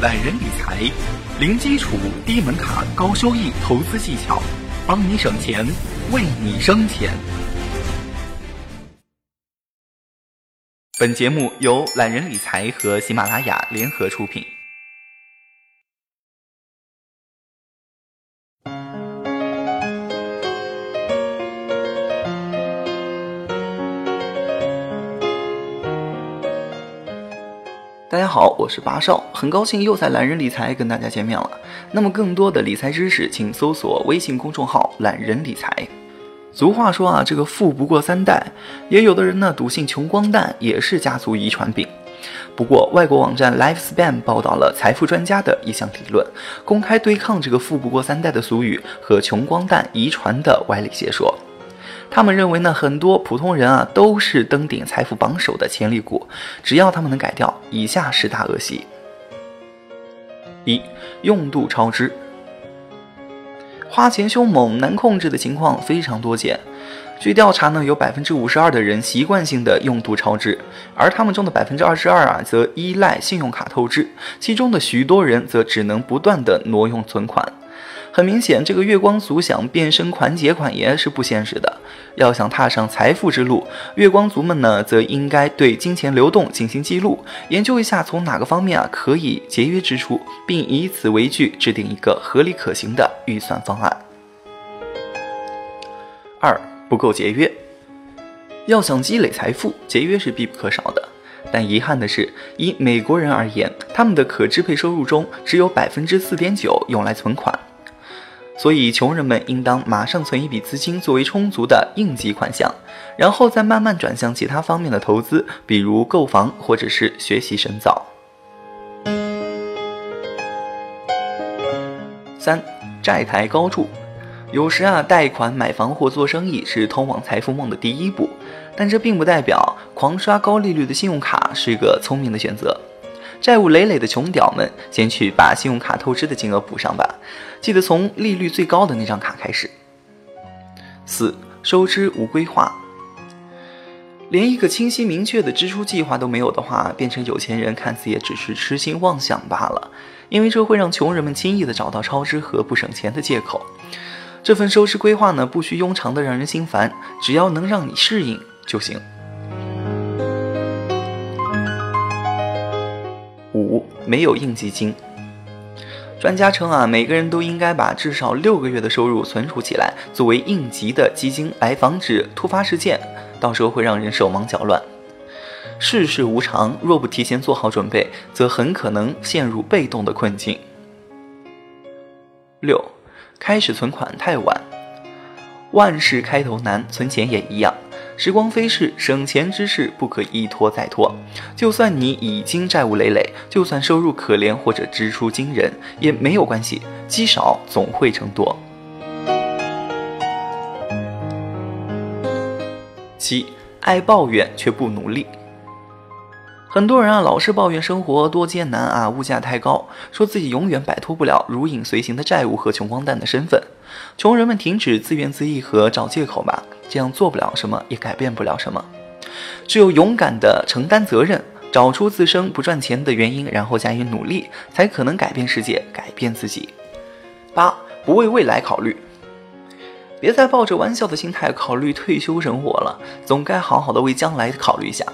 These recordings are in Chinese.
懒人理财，零基础、低门槛、高收益投资技巧，帮你省钱，为你生钱。本节目由懒人理财和喜马拉雅联合出品。大家好，我是八少，很高兴又在懒人理财跟大家见面了。那么更多的理财知识，请搜索微信公众号“懒人理财”。俗话说啊，这个富不过三代，也有的人呢笃信穷光蛋也是家族遗传病。不过，外国网站 Lifespan 报道了财富专家的一项理论，公开对抗这个富不过三代的俗语和穷光蛋遗传的歪理邪说。他们认为呢，很多普通人啊都是登顶财富榜首的潜力股，只要他们能改掉以下十大恶习：一、用度超支，花钱凶猛难控制的情况非常多见。据调查呢，有百分之五十二的人习惯性的用度超支，而他们中的百分之二十二啊，则依赖信用卡透支，其中的许多人则只能不断的挪用存款。很明显，这个月光族想变身款姐款爷是不现实的。要想踏上财富之路，月光族们呢，则应该对金钱流动进行记录，研究一下从哪个方面啊可以节约支出，并以此为据制定一个合理可行的预算方案。二不够节约，要想积累财富，节约是必不可少的。但遗憾的是，以美国人而言，他们的可支配收入中只有百分之四点九用来存款。所以，穷人们应当马上存一笔资金作为充足的应急款项，然后再慢慢转向其他方面的投资，比如购房或者是学习深造。三，债台高筑。有时啊，贷款买房或做生意是通往财富梦的第一步，但这并不代表狂刷高利率的信用卡是一个聪明的选择。债务累累的穷屌们，先去把信用卡透支的金额补上吧。记得从利率最高的那张卡开始。四、收支无规划，连一个清晰明确的支出计划都没有的话，变成有钱人看似也只是痴心妄想罢了。因为这会让穷人们轻易的找到超支和不省钱的借口。这份收支规划呢，不需庸长的让人心烦，只要能让你适应就行。五没有应急金。专家称啊，每个人都应该把至少六个月的收入存储起来，作为应急的基金，来防止突发事件，到时候会让人手忙脚乱。世事无常，若不提前做好准备，则很可能陷入被动的困境。六，开始存款太晚。万事开头难，存钱也一样。时光飞逝，省钱之事不可一拖再拖。就算你已经债务累累，就算收入可怜或者支出惊人，也没有关系，积少总会成多。七，爱抱怨却不努力。很多人啊，老是抱怨生活多艰难啊，物价太高，说自己永远摆脱不了如影随形的债务和穷光蛋的身份。穷人们停止自怨自艾和找借口吧，这样做不了什么，也改变不了什么。只有勇敢的承担责任，找出自身不赚钱的原因，然后加以努力，才可能改变世界，改变自己。八，不为未来考虑，别再抱着玩笑的心态考虑退休生活了，总该好好的为将来考虑一下。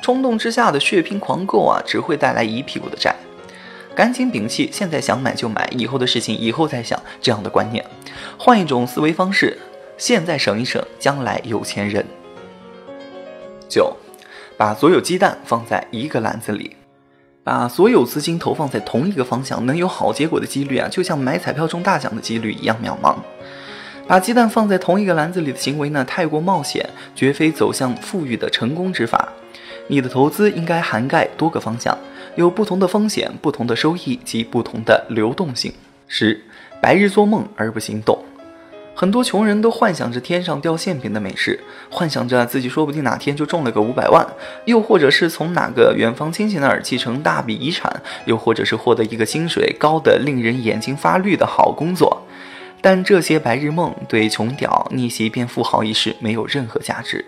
冲动之下的血拼狂购啊，只会带来一屁股的债。赶紧摒弃现在想买就买，以后的事情以后再想这样的观念，换一种思维方式，现在省一省，将来有钱人。九，把所有鸡蛋放在一个篮子里，把所有资金投放在同一个方向，能有好结果的几率啊，就像买彩票中大奖的几率一样渺茫。把鸡蛋放在同一个篮子里的行为呢，太过冒险，绝非走向富裕的成功之法。你的投资应该涵盖多个方向。有不同的风险、不同的收益及不同的流动性。十，白日做梦而不行动。很多穷人都幻想着天上掉馅饼的美事，幻想着自己说不定哪天就中了个五百万，又或者是从哪个远方亲戚那儿继承大笔遗产，又或者是获得一个薪水高的令人眼睛发绿的好工作。但这些白日梦对穷屌逆袭变富豪一事没有任何价值。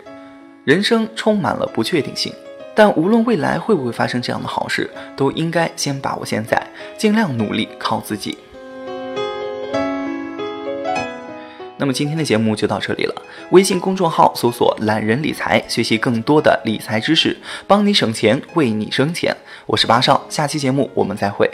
人生充满了不确定性。但无论未来会不会发生这样的好事，都应该先把握现在，尽量努力靠自己。那么今天的节目就到这里了。微信公众号搜索“懒人理财”，学习更多的理财知识，帮你省钱，为你省钱。我是八少，下期节目我们再会。